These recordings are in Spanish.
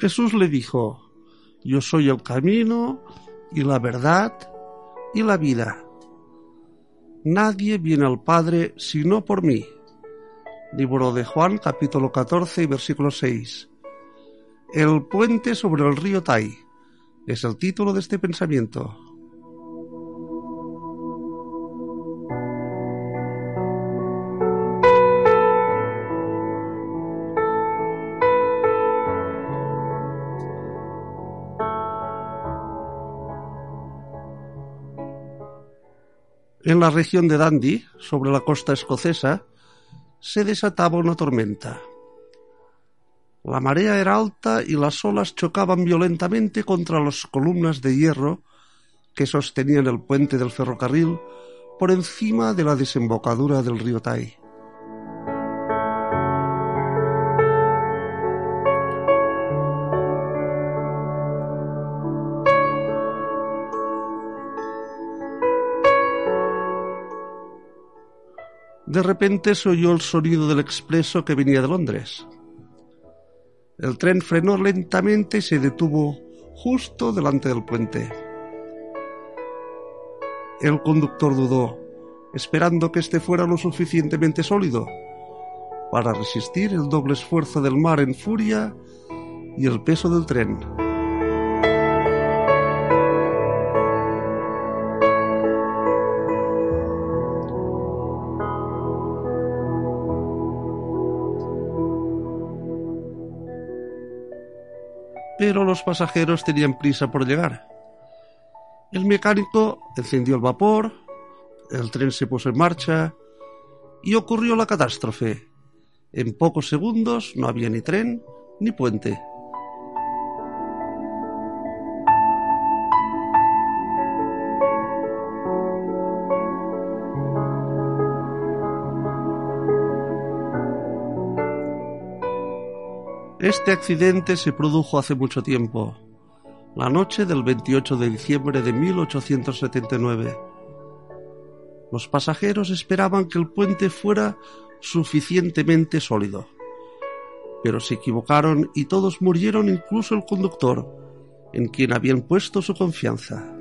Jesús le dijo, Yo soy el camino y la verdad y la vida. Nadie viene al Padre sino por mí. Libro de Juan capítulo 14 y versículo 6. El puente sobre el río Tai es el título de este pensamiento. En la región de Dundee, sobre la costa escocesa, se desataba una tormenta. La marea era alta y las olas chocaban violentamente contra las columnas de hierro que sostenían el puente del ferrocarril por encima de la desembocadura del río Tai. De repente se oyó el sonido del expreso que venía de Londres. El tren frenó lentamente y se detuvo justo delante del puente. El conductor dudó, esperando que éste fuera lo suficientemente sólido para resistir el doble esfuerzo del mar en furia y el peso del tren. Pero los pasajeros tenían prisa por llegar. El mecánico encendió el vapor, el tren se puso en marcha y ocurrió la catástrofe. En pocos segundos no había ni tren ni puente. Este accidente se produjo hace mucho tiempo, la noche del 28 de diciembre de 1879. Los pasajeros esperaban que el puente fuera suficientemente sólido, pero se equivocaron y todos murieron, incluso el conductor, en quien habían puesto su confianza.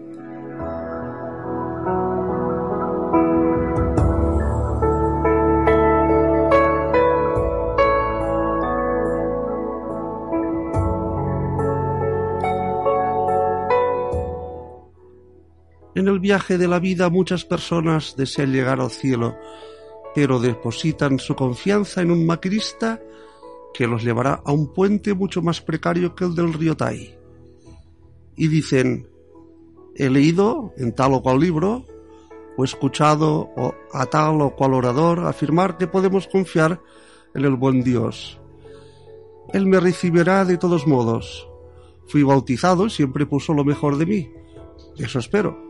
El viaje de la vida muchas personas desean llegar al cielo, pero depositan su confianza en un maquinista que los llevará a un puente mucho más precario que el del río Tai. Y dicen, he leído en tal o cual libro, o escuchado a tal o cual orador afirmar que podemos confiar en el buen Dios. Él me recibirá de todos modos. Fui bautizado y siempre puso lo mejor de mí. Eso espero.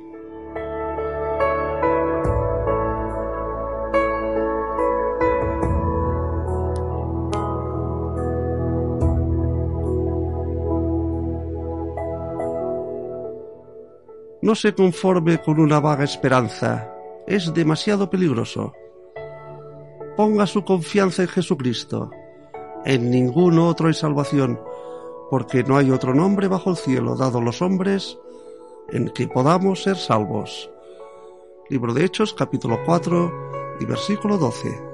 No se conforme con una vaga esperanza. Es demasiado peligroso. Ponga su confianza en Jesucristo. En ningún otro hay salvación, porque no hay otro nombre bajo el cielo dado a los hombres en que podamos ser salvos. Libro de Hechos, capítulo 4 y versículo 12.